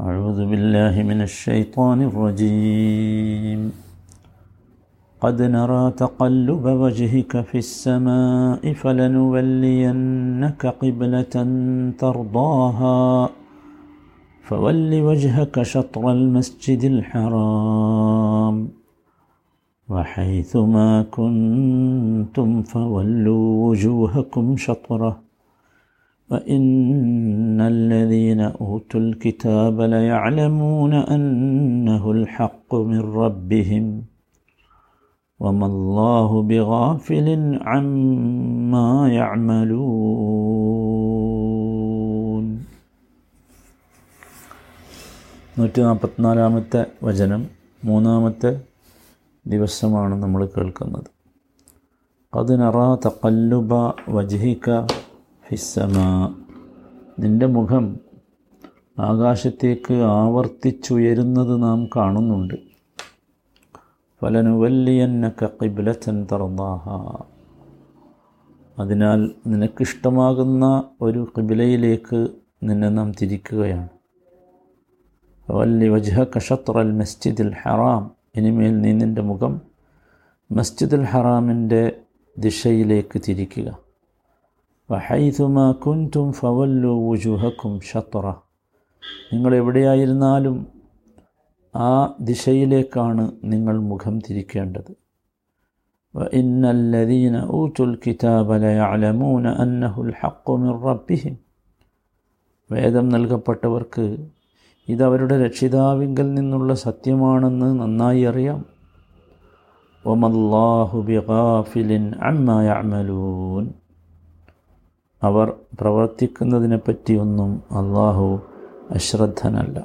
أعوذ بالله من الشيطان الرجيم. قد نرى تقلب وجهك في السماء فلنولينك قبلة ترضاها. فول وجهك شطر المسجد الحرام. وحيث ما كنتم فولوا وجوهكم شطره. وإن الذين أوتوا الكتاب ليعلمون أنه الحق من ربهم وما الله بغافل عما يعملون നൂറ്റി നാൽപ്പത്തിനാലാമത്തെ വചനം മൂന്നാമത്തെ ദിവസമാണ് നമ്മൾ കേൾക്കുന്നത് അതിനറ തക്കല്ലുബ വജ്ഹിക ഫിസ്സമ. നിന്റെ മുഖം ആകാശത്തേക്ക് ആവർത്തിച്ചുയരുന്നത് നാം കാണുന്നുണ്ട്. ഫലനുവല്ലിയന്നക്ക കിബിലത്തൻ തറന്നാഹ അതിനാൽ നിനക്കിഷ്ടമാകുന്ന ഒരു കിബിലയിലേക്ക് നിന്നെ നാം തിരിക്കുകയാണ്. വല്ലി വജ്ഹക കഷത്രൽ മസ്ജിദുൽ ഹറാം. ഇനിമേൽ നീ നിന്റെ മുഖം മസ്ജിദുൽ ഹറാമിന്റെ ദിശയിലേക്ക് തിരിക്കുക. വഹൈതുമാ കുൻതും ഫവല്ലു വുജുഹക്കും ഷത്ര നിങ്ങൾ എവിടെയായിരുന്നാലും ആ ദിശയിലേക്കാണ് നിങ്ങൾ മുഖം തിരിക്കേണ്ടത് وإن الذين أوتوا الكتاب ليعلمون أنه الحق من ربهم വേദം നൽകപ്പെട്ടവർക്ക് ഇതവരുടെ രക്ഷിതാവിങ്കൽ നിന്നുള്ള സത്യമാണെന്ന് നന്നായി അറിയാം ഒമല്ലാഹു ബിഗാഫിലിൻ അമ്മ യഅമലൂൻ അവർ പ്രവർത്തിക്കുന്നതിനെപ്പറ്റിയൊന്നും അള്ളാഹു അശ്രദ്ധനല്ല.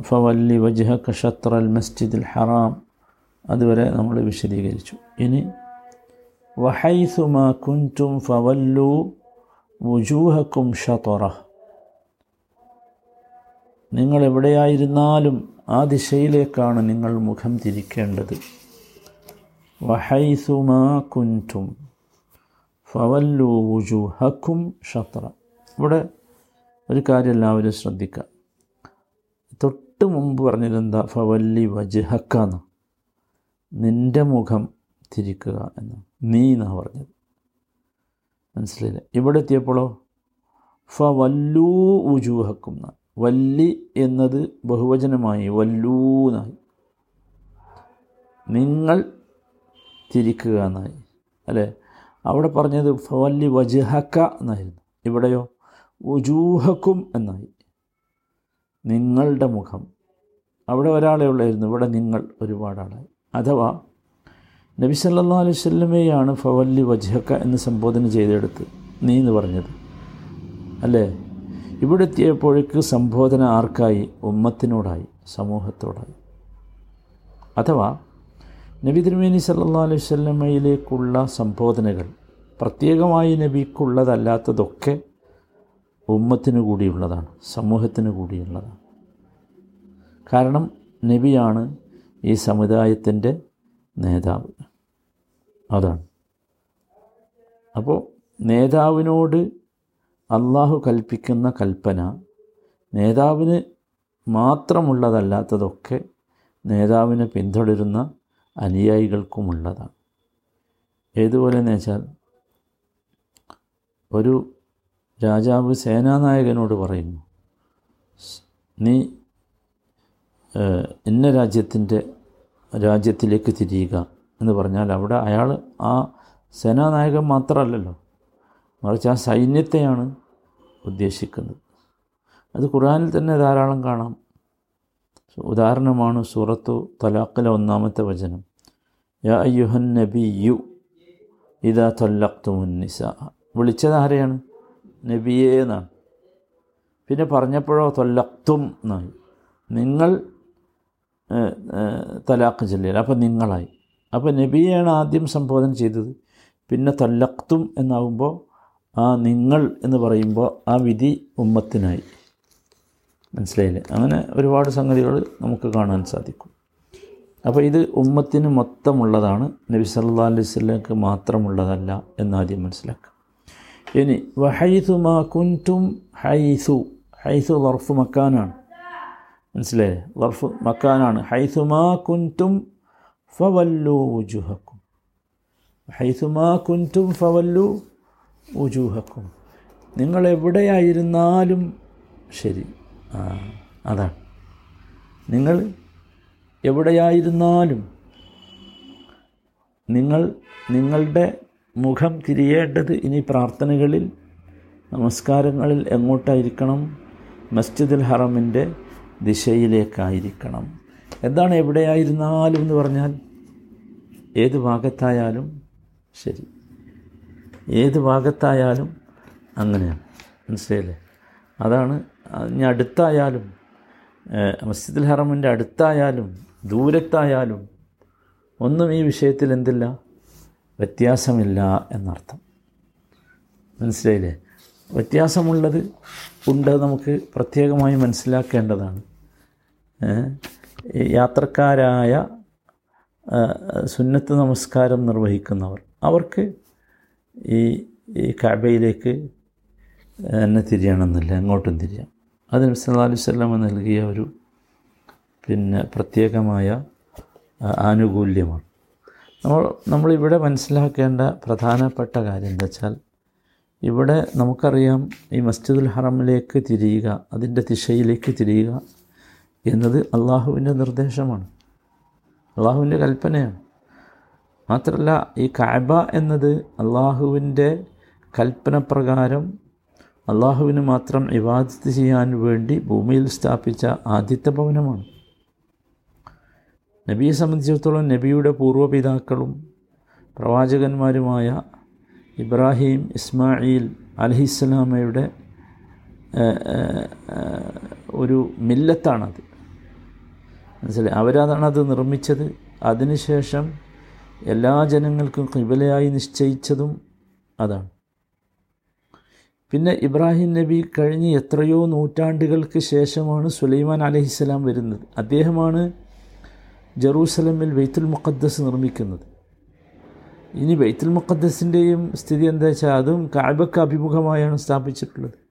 ഫവല്ലി വജ്ഹക ഷത്ര അൽ മസ്ജിദുൽ ഹറാം. അതുവരെ നമ്മൾ വിശദീകരിച്ചു. ഇനി വഹൈസുമാ കുന്റും ഫവല്ലു വുജൂഹക്കും ഷതൊറ നിങ്ങൾ എവിടെയായിരുന്നാലും ആ ദിശയിലേക്കാണ് നിങ്ങൾ മുഖം തിരിക്കേണ്ടത്. വഹൈസുമാ കുന്റും ഫവല്ലു ഹക്കും ഷത്ര. ഇവിടെ ഒരു കാര്യം എല്ലാവരും ശ്രദ്ധിക്കുക. തൊട്ട് മുമ്പ് പറഞ്ഞിരുന്ന ഫവല്ലി വജഹക്കാന്ന്. നിന്റെ മുഖം തിരിക്കുക എന്ന്. നീ എന്നാണ് പറഞ്ഞത്? മനസ്സിലായില്ല? ഇവിടെ എത്തിയപ്പോഴോ? ഫവല്ലൂ ഉജൂഹക്കും എന്നാണ് വല്ലി എന്നത് ബഹുവചനമായി. വല്ലൂന്നായി നിങ്ങൾ തിരിക്കുക എന്നായി അല്ലേ? അവിടെ പറഞ്ഞത് ഫവല്ലി വജഹക്ക എന്നായിരുന്നു. ഇവിടെയോ ഉജൂഹക്കും എന്നായി. നിങ്ങളുടെ മുഖം. അവിടെ ഒരാളെ ഉള്ളായിരുന്നു. ഇവിടെ നിങ്ങൾ ഒരുപാടാളായി. അഥവാ നബി സല്ലാ അലൈഹി സ്വല്ലമയാണ് ഫവല്ലി വജഹക്ക എന്ന് സംബോധന ചെയ്തെടുത്ത് നീ എന്ന് പറഞ്ഞത്. അല്ലേ? ഇവിടെ എത്തിയപ്പോഴേക്ക് സംബോധന ആർക്കായി? ഉമ്മത്തിനോടായി സമൂഹത്തോടായി. അഥവാ നബി തിരുമേനി സല്ലാ അലൈഹി സ്വല്ലമയിലേക്കുള്ള സംബോധനകൾ പ്രത്യേകമായി നബിക്കുള്ളതല്ലാത്തതൊക്കെ ഉമ്മത്തിന് കൂടിയുള്ളതാണ് സമൂഹത്തിന് കൂടിയുള്ളതാണ്. കാരണം നബിയാണ് ഈ സമുദായത്തിന്റെ നേതാവ്. അതാണ്. അപ്പോൾ നേതാവിനോട് അള്ളാഹു കൽപ്പിക്കുന്ന കൽപ്പന നേതാവിന് മാത്രമുള്ളതല്ലാത്തതൊക്കെ നേതാവിനെ പിന്തുടരുന്ന അനുയായികൾക്കുമുള്ളതാണ്. ഏതുപോലെ എന്ന് വെച്ചാൽ ഒരു രാജാവ് സേനാനായകനോട് പറയുന്നു നീ ഇന്ന രാജ്യത്തിന്റെ രാജ്യത്തിലേക്ക് തിരിയുക എന്ന് പറഞ്ഞാൽ അവിടെ അയാൾ ആ സേനാനായകൻ മാത്രമല്ലല്ലോ മറിച്ച് ആ സൈന്യത്തെയാണ് ഉദ്ദേശിക്കുന്നത്. അത് ഖുറാനിൽ തന്നെ ധാരാളം കാണാം. ഉദാഹരണമാണ് സൂറത്തു തലാഖിലെ ഒന്നാമത്തെ വചനം യാ അയ്യുഹൻ നബി യു ഇതാ തൊല്ലക്തുമുന്നിസ വിളിച്ചത് ആരെയാണ്? നബിയേ എന്നാണ്. പിന്നെ പറഞ്ഞപ്പോഴോ തൊല്ലത്തും എന്നായി. നിങ്ങൾ തലാഖ് ചൊല്ലിയാൽ. അപ്പം നിങ്ങളായി. അപ്പോൾ നബിയെയാണ് ആദ്യം സംബോധന ചെയ്തത്. പിന്നെ തല്ലക്തും എന്നാവുമ്പോൾ ആ നിങ്ങൾ എന്ന് പറയുമ്പോൾ ആ വിധി ഉമ്മത്തിനായി. മനസ്സിലായില്ലേ? അങ്ങനെ ഒരുപാട് സംഗതികൾ നമുക്ക് കാണാൻ സാധിക്കും. അപ്പോൾ ഇത് ഉമ്മത്തിന് മൊത്തമുള്ളതാണ്. നബി സല്ലാ അലൈഹി സ്വലക്ക് മാത്രമുള്ളതല്ല എന്നാദ്യം മനസ്സിലാക്കുക. ഇനി വഹൈസു മാ കുന്റും ഹൈസു. ഹൈസു ലർഫ് മക്കാനാണ്. മനസ്സിലായേ? ലർഫ് മക്കാനാണ്. ഹൈസുമാ കുന്റും ഫവല്ലു ഉജുഹക്കും ഹൈസുമാ കുന്റും ഫവല്ലു ഉജൂഹക്കും നിങ്ങൾ എവിടെയായിരുന്നാലും ശരി അതാണ്. നിങ്ങൾ എവിടെയായിരുന്നാലും നിങ്ങൾ നിങ്ങളുടെ മുഖം തിരിയേണ്ടത് ഇനി പ്രാർത്ഥനകളിൽ നമസ്കാരങ്ങളിൽ എങ്ങോട്ടായിരിക്കണം? മസ്ജിദുൽ ഹറമിന്റെ ദിശയിലേക്കായിരിക്കണം. എന്താണ് എവിടെയായിരുന്നാലും എന്ന് പറഞ്ഞാൽ ഏത് ഭാഗത്തായാലും ശരി. ഏത് ഭാഗത്തായാലും അങ്ങനെയാണ്. മനസ്സിലായില്ലേ? അതാണ് ഇനി അടുത്തായാലും മസ്ജിദുൽ ഹറമിന്റെ അടുത്തായാലും ദൂരത്തായാലും ഒന്നും ഈ വിഷയത്തിൽ എന്തില്ല? വ്യത്യാസമില്ല എന്നർത്ഥം. മനസ്സിലായില്ലേ? വ്യത്യാസമുള്ളത് ഉണ്ട് നമുക്ക് പ്രത്യേകമായി മനസ്സിലാക്കേണ്ടതാണ്. യാത്രക്കാരായ സുന്നത്ത് നമസ്കാരം നിർവഹിക്കുന്നവർ അവർക്ക് ഈ ഈ കാബയിലേക്ക് തന്നെ തിരിയണമെന്നില്ല എങ്ങോട്ടും തിരിയാം. അതിന് സല്ലാ അലൈഹി സ്വലാമ നൽകിയ ഒരു പിന്നെ പ്രത്യേകമായ ആനുകൂല്യമാണ്. നമ്മൾ നമ്മളിവിടെ മനസ്സിലാക്കേണ്ട പ്രധാനപ്പെട്ട കാര്യം എന്താ വെച്ചാൽ ഇവിടെ നമുക്കറിയാം ഈ മസ്ജിദുൽ ഹറമിലേക്ക് തിരിയുക അതിന്റെ ദിശയിലേക്ക് തിരിയുക എന്നത് അള്ളാഹുവിന്റെ നിർദ്ദേശമാണ്. അള്ളാഹുവിന്റെ കൽപ്പനയാണ്. മാത്രമല്ല ഈ കാബ എന്നത് അള്ളാഹുവിന്റെ കൽപ്പന പ്രകാരം അള്ളാഹുവിന് മാത്രം ഇവാദത്ത് ചെയ്യാൻ വേണ്ടി ഭൂമിയിൽ സ്ഥാപിച്ച ആദ്യത്തെ ഭവനമാണ്. നബിയെ സംബന്ധിച്ചിടത്തോളം നബിയുടെ പൂർവപിതാക്കളും പ്രവാചകന്മാരുമായ ഇബ്രാഹിം ഇസ്മായിൽ അലഹിസ്സലാമയുടെ ഒരു മില്ലത്താണത്. മനസ്സിലായി? അവരതാണത് നിർമ്മിച്ചത്. അതിനുശേഷം എല്ലാ ജനങ്ങൾക്കും കിബലയായി നിശ്ചയിച്ചതും അതാണ്. പിന്നെ ഇബ്രാഹിം നബി കഴിഞ്ഞ് എത്രയോ നൂറ്റാണ്ടുകൾക്ക് ശേഷമാണ് സുലൈമാൻ അലഹിസ്സലാം വരുന്നത്. അദ്ദേഹമാണ് ജറൂസലമിൽ ബെയ്ത്തുൽ മുഖദ്ദസ് നിർമ്മിക്കുന്നത്. ഇനി ബെയ്ത്തുൽ മുഖദ്ദസിന്റെയും സ്ഥിതി എന്താ വെച്ചാൽ അതും കാബക്ക് അഭിമുഖമായാണ് സ്ഥാപിച്ചിട്ടുള്ളത്.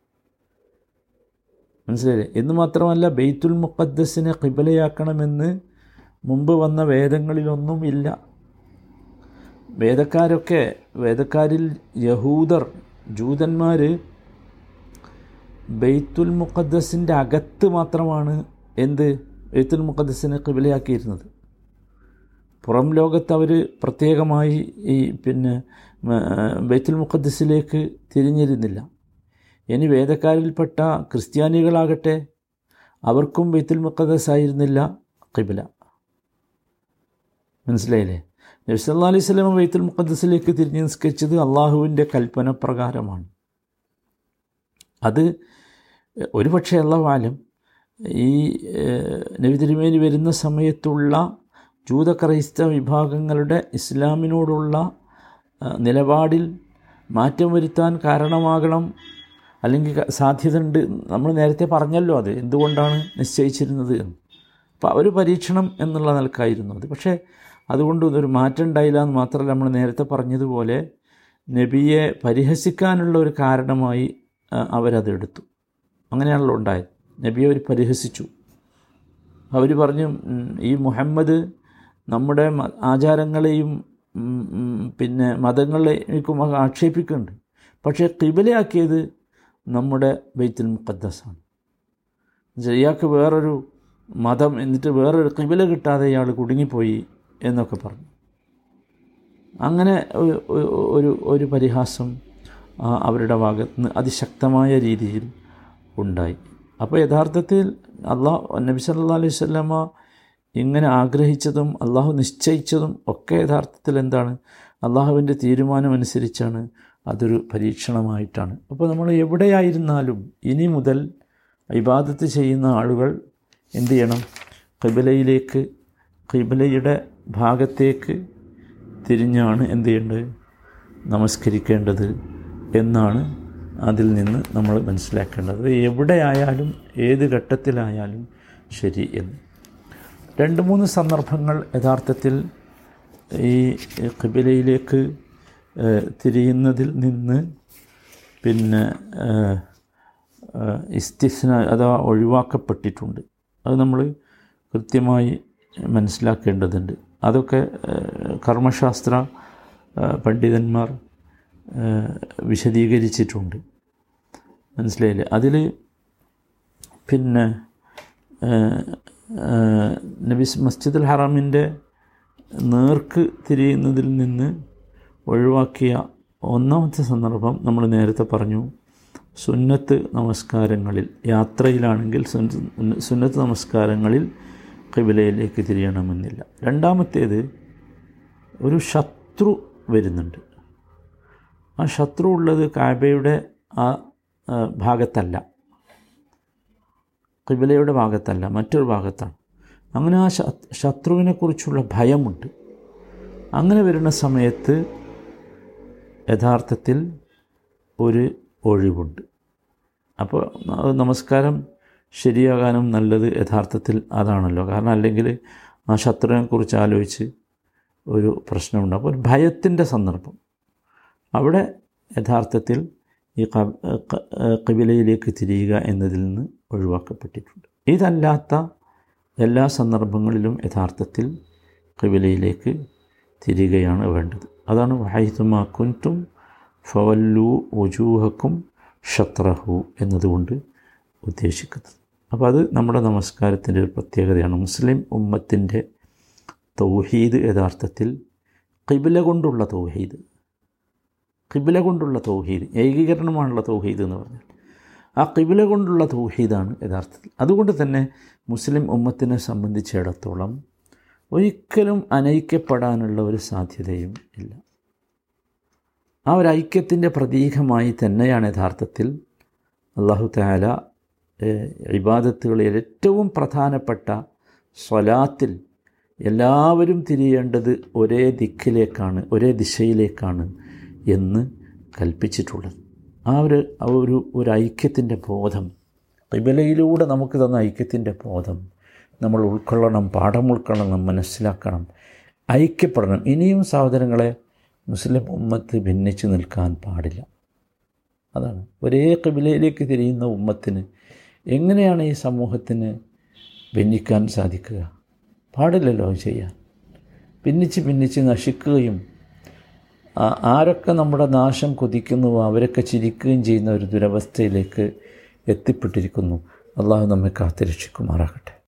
മനസ്സിലായില്ലേ? എന്ന് മാത്രമല്ല ബെയ്ത്തുൽ മുഖദ്ദസിനെ കിബലയാക്കണമെന്ന് മുമ്പ് വന്ന വേദങ്ങളിലൊന്നും ഇല്ല. വേദക്കാരൊക്കെ വേദക്കാരിൽ യഹൂദർ ജൂതന്മാർ ബെയ്ത്തുൽ മുഖദ്ദസിന്റെ അകത്ത് മാത്രമാണ് എന്ത്? ബെയ്ത്തുൽ മുഖദ്ദസിനെ കിബിലയാക്കിയിരുന്നത് പുറം ലോകത്ത് അവർ പ്രത്യേകമായി ഈ പിന്നെ ബൈത്തുൽ മുഖദ്സിലേക്ക് തിരിഞ്ഞിരുന്നില്ല. ഇനി വേദക്കാരിൽപ്പെട്ട ക്രിസ്ത്യാനികളാകട്ടെ അവർക്കും ബൈത്തുൽ മുഖദ്സ് ആയിരുന്നില്ല കിബില മനസ്സിലായില്ലേ? നബി സല്ലാ അലൈഹി സ്വലമ ബൈത്തുൽ മുഖദ്സിലേക്ക് തിരിഞ്ഞ് നിസ്കരിച്ചത് അള്ളാഹുവിന്റെ കൽപ്പന പ്രകാരമാണ് അത് ഒരു പക്ഷേ ആലം ഈ നബി തിരുമേനി വരുന്ന സമയത്തുള്ള ജൂത ക്രൈസ്തവ വിഭാഗങ്ങളുടെ ഇസ്ലാമിനോടുള്ള നിലപാടിൽ മാറ്റം വരുത്താൻ കാരണമാകണം അല്ലെങ്കിൽ സാധ്യതയുണ്ട്. നമ്മൾ നേരത്തെ പറഞ്ഞല്ലോ അത്. എന്തുകൊണ്ടാണ് നിശ്ചയിച്ചിരുന്നത്? അപ്പോൾ ഒരു പരീക്ഷണം എന്നുള്ള നിലക്കായിരുന്നു അത്. പക്ഷേ അതുകൊണ്ട് ഒരു മാറ്റം ഉണ്ടായില്ല എന്ന് മാത്രമല്ല നമ്മൾ നേരത്തെ പറഞ്ഞതുപോലെ നബിയെ പരിഹസിക്കാനുള്ള ഒരു കാരണമായി അവരതെടുത്തു അങ്ങനെയാണല്ലോ ഉണ്ടായത്. നബിയെ അവർ പരിഹസിച്ചു. അവർ പറഞ്ഞു ഈ മുഹമ്മദ് നമ്മുടെ ആചാരങ്ങളെയും പിന്നെ മതങ്ങളെയും ആക്ഷേപിക്കുന്നുണ്ട്. പക്ഷേ കിബിലയാക്കിയത് നമ്മുടെ ബൈത്തുൽ മുഖദ്ദസാണ്. ഇയാൾക്ക് വേറൊരു മതം എന്നിട്ട് വേറൊരു കിബില കിട്ടാതെ ഇയാൾ കുടുങ്ങിപ്പോയി എന്നൊക്കെ പറഞ്ഞു. അങ്ങനെ ഒരു ഒരു പരിഹാസം അവരുടെ ഭാഗത്ത് നിന്ന് അതിശക്തമായ രീതിയിൽ ഉണ്ടായി. അപ്പോൾ യഥാർത്ഥത്തിൽ അള്ളാഹ് നബി സല്ലാ അലൈഹി ഇങ്ങനെ ആഗ്രഹിച്ചതും അള്ളാഹു നിശ്ചയിച്ചതും ഒക്കെ യഥാർത്ഥത്തിൽ എന്താണ്? അള്ളാഹുവിന്റെ തീരുമാനമനുസരിച്ചാണ് അതൊരു പരീക്ഷണമായിട്ടാണ്. അപ്പോൾ നമ്മൾ എവിടെയായിരുന്നാലും ഇനി മുതൽ ഇബാദത്ത് ചെയ്യുന്ന ആളുകൾ എന്തു ചെയ്യണം? കിബിലയിലേക്ക് കിബിലയുടെ ഭാഗത്തേക്ക് തിരിഞ്ഞാണ് എന്ത് ചെയ്യേണ്ടത്? നമസ്കരിക്കേണ്ടത് എന്നാണ് അതിൽ നിന്ന് നമ്മൾ മനസ്സിലാക്കേണ്ടത്. എവിടെയായാലും ഏത് ഘട്ടത്തിലായാലും ശരി എന്ന്. രണ്ട് മൂന്ന് സന്ദർഭങ്ങൾ യഥാർത്ഥത്തിൽ ഈ കിബിലയിലേക്ക് തിരിയുന്നതിൽ നിന്ന് പിന്നെ ഇസ്തിസ്ന അഥവാ ഒഴിവാക്കപ്പെട്ടിട്ടുണ്ട്. അത് നമ്മൾ കൃത്യമായി മനസ്സിലാക്കേണ്ടതുണ്ട്. അതൊക്കെ കർമ്മശാസ്ത്ര പണ്ഡിതന്മാർ വിശദീകരിച്ചിട്ടുണ്ട്. മനസ്സിലായില്ലേ? അതിൽ പിന്നെ നബിസ് മസ്ജിദുൽ ഹറാമിന്റെ നേർക്ക് തിരിയുന്നതിൽ നിന്ന് ഒഴിവാക്കിയ ഒന്നാമത്തെ സന്ദർഭം നമ്മൾ നേരത്തെ പറഞ്ഞു. സുന്നത്ത് നമസ്കാരങ്ങളിൽ യാത്രയിലാണെങ്കിൽ സുന്നത്ത് നമസ്കാരങ്ങളിൽ കിബിലയിലേക്ക് തിരിയണമെന്നില്ല. രണ്ടാമത്തേത് ഒരു ശത്രു വരുന്നുണ്ട്. ആ ശത്രു ഉള്ളത് കാബയുടെ ആ ആ, ഭാഗത്തല്ല. കിബിലയുടെ ഭാഗത്തല്ല മറ്റൊരു ഭാഗത്താണ്. അങ്ങനെ ആ ശത്രുവിനെക്കുറിച്ചുള്ള ഭയമുണ്ട്. അങ്ങനെ വരുന്ന സമയത്ത് യഥാർത്ഥത്തിൽ ഒരു ഒഴിവുണ്ട്. അപ്പോൾ നമസ്കാരം ശരിയാകാനും നല്ലത് യഥാർത്ഥത്തിൽ അതാണല്ലോ. കാരണം അല്ലെങ്കിൽ ആ ശത്രുവിനെക്കുറിച്ച് ആലോചിച്ച് ഒരു പ്രശ്നമുണ്ട്. അപ്പോൾ ഒരു ഭയത്തിന്റെ സന്ദർഭം. അവിടെ യഥാർത്ഥത്തിൽ ഈ കബിലയിലേക്ക് തിരിയുക എന്നതിൽ നിന്ന് ഒഴിവാക്കപ്പെട്ടിട്ടുണ്ട്. ഇതല്ലാത്ത എല്ലാ സന്ദർഭങ്ങളിലും യഥാർത്ഥത്തിൽ കബിലയിലേക്ക് തിരിയുകയാണ് വേണ്ടത്. അതാണ് വഹിതുമാ കുന്റും ഫവല്ലു ഒജൂഹക്കും ഷത്രഹു എന്നതുകൊണ്ട് ഉദ്ദേശിക്കുന്നത്. അപ്പോൾ അത് നമ്മുടെ നമസ്കാരത്തിന്റെ ഒരു പ്രത്യേകതയാണ്. മുസ്ലിം ഉമ്മത്തിന്റെ തൗഹീദ് യഥാർത്ഥത്തിൽ കിബില കൊണ്ടുള്ള തൗഹീദ് കിബില കൊണ്ടുള്ള തൗഹീദ് ഏകീകരണമാണുള്ള തൗഹീദ് എന്ന് പറഞ്ഞാൽ. ആ കിബില കൊണ്ടുള്ള തൗഹീദാണ് യഥാർത്ഥത്തിൽ. അതുകൊണ്ട് തന്നെ മുസ്ലിം ഉമ്മത്തിനെ സംബന്ധിച്ചിടത്തോളം ഒരിക്കലും അനൈക്യപ്പെടാനുള്ള ഒരു സാധ്യതയും ഇല്ല. ആ ഒരു ഐക്യത്തിന്റെ പ്രതീകമായി തന്നെയാണ് യഥാർത്ഥത്തിൽ അള്ളാഹു താല ഇബാദത്തുകളിൽ ഏറ്റവും പ്രധാനപ്പെട്ട സ്വലാത്തിൽ എല്ലാവരും തിരിയേണ്ടത് ഒരേ ദിക്കിലേക്കാണ് ഒരേ ദിശയിലേക്കാണ് എന്ന് കൽപ്പിച്ചിട്ടുള്ളത്. ആ ഒരു ഒരു ഒരു ഐക്യത്തിന്റെ ബോധം കിബിലയിലൂടെ നമുക്ക് തന്ന ഐക്യത്തിന്റെ ബോധം നമ്മൾ ഉൾക്കൊള്ളണം പാഠം ഉൾക്കൊള്ളണം മനസ്സിലാക്കണം ഐക്യപ്പെടണം. ഇനിയും സഹോദരങ്ങളെ മുസ്ലിം ഉമ്മത്ത് ഭിന്നിച്ച് നിൽക്കാൻ പാടില്ല. അതാണ്. ഒരേ കിബിലയിലേക്ക് തിരിയുന്ന ഉമ്മത്തിന് എങ്ങനെയാണ് ഈ സമൂഹത്തിന് ഭിന്നിക്കാൻ സാധിക്കുക? പാടില്ലല്ലോ ചെയ്യാൻ. ഭിന്നിച്ച് ഭിന്നിച്ച് നശിക്കുകയും ആരൊക്കെ നമ്മുടെ നാശം കൊതിക്കുന്നുവോ അവരൊക്കെ ചിരിക്കുകയും ചെയ്യുന്ന ഒരു ദുരവസ്ഥയിലേക്ക് എത്തിപ്പെട്ടിരിക്കുന്നു. അള്ളാഹു നമ്മെ കാത്തിരക്ഷിക്കുമാറാകട്ടെ.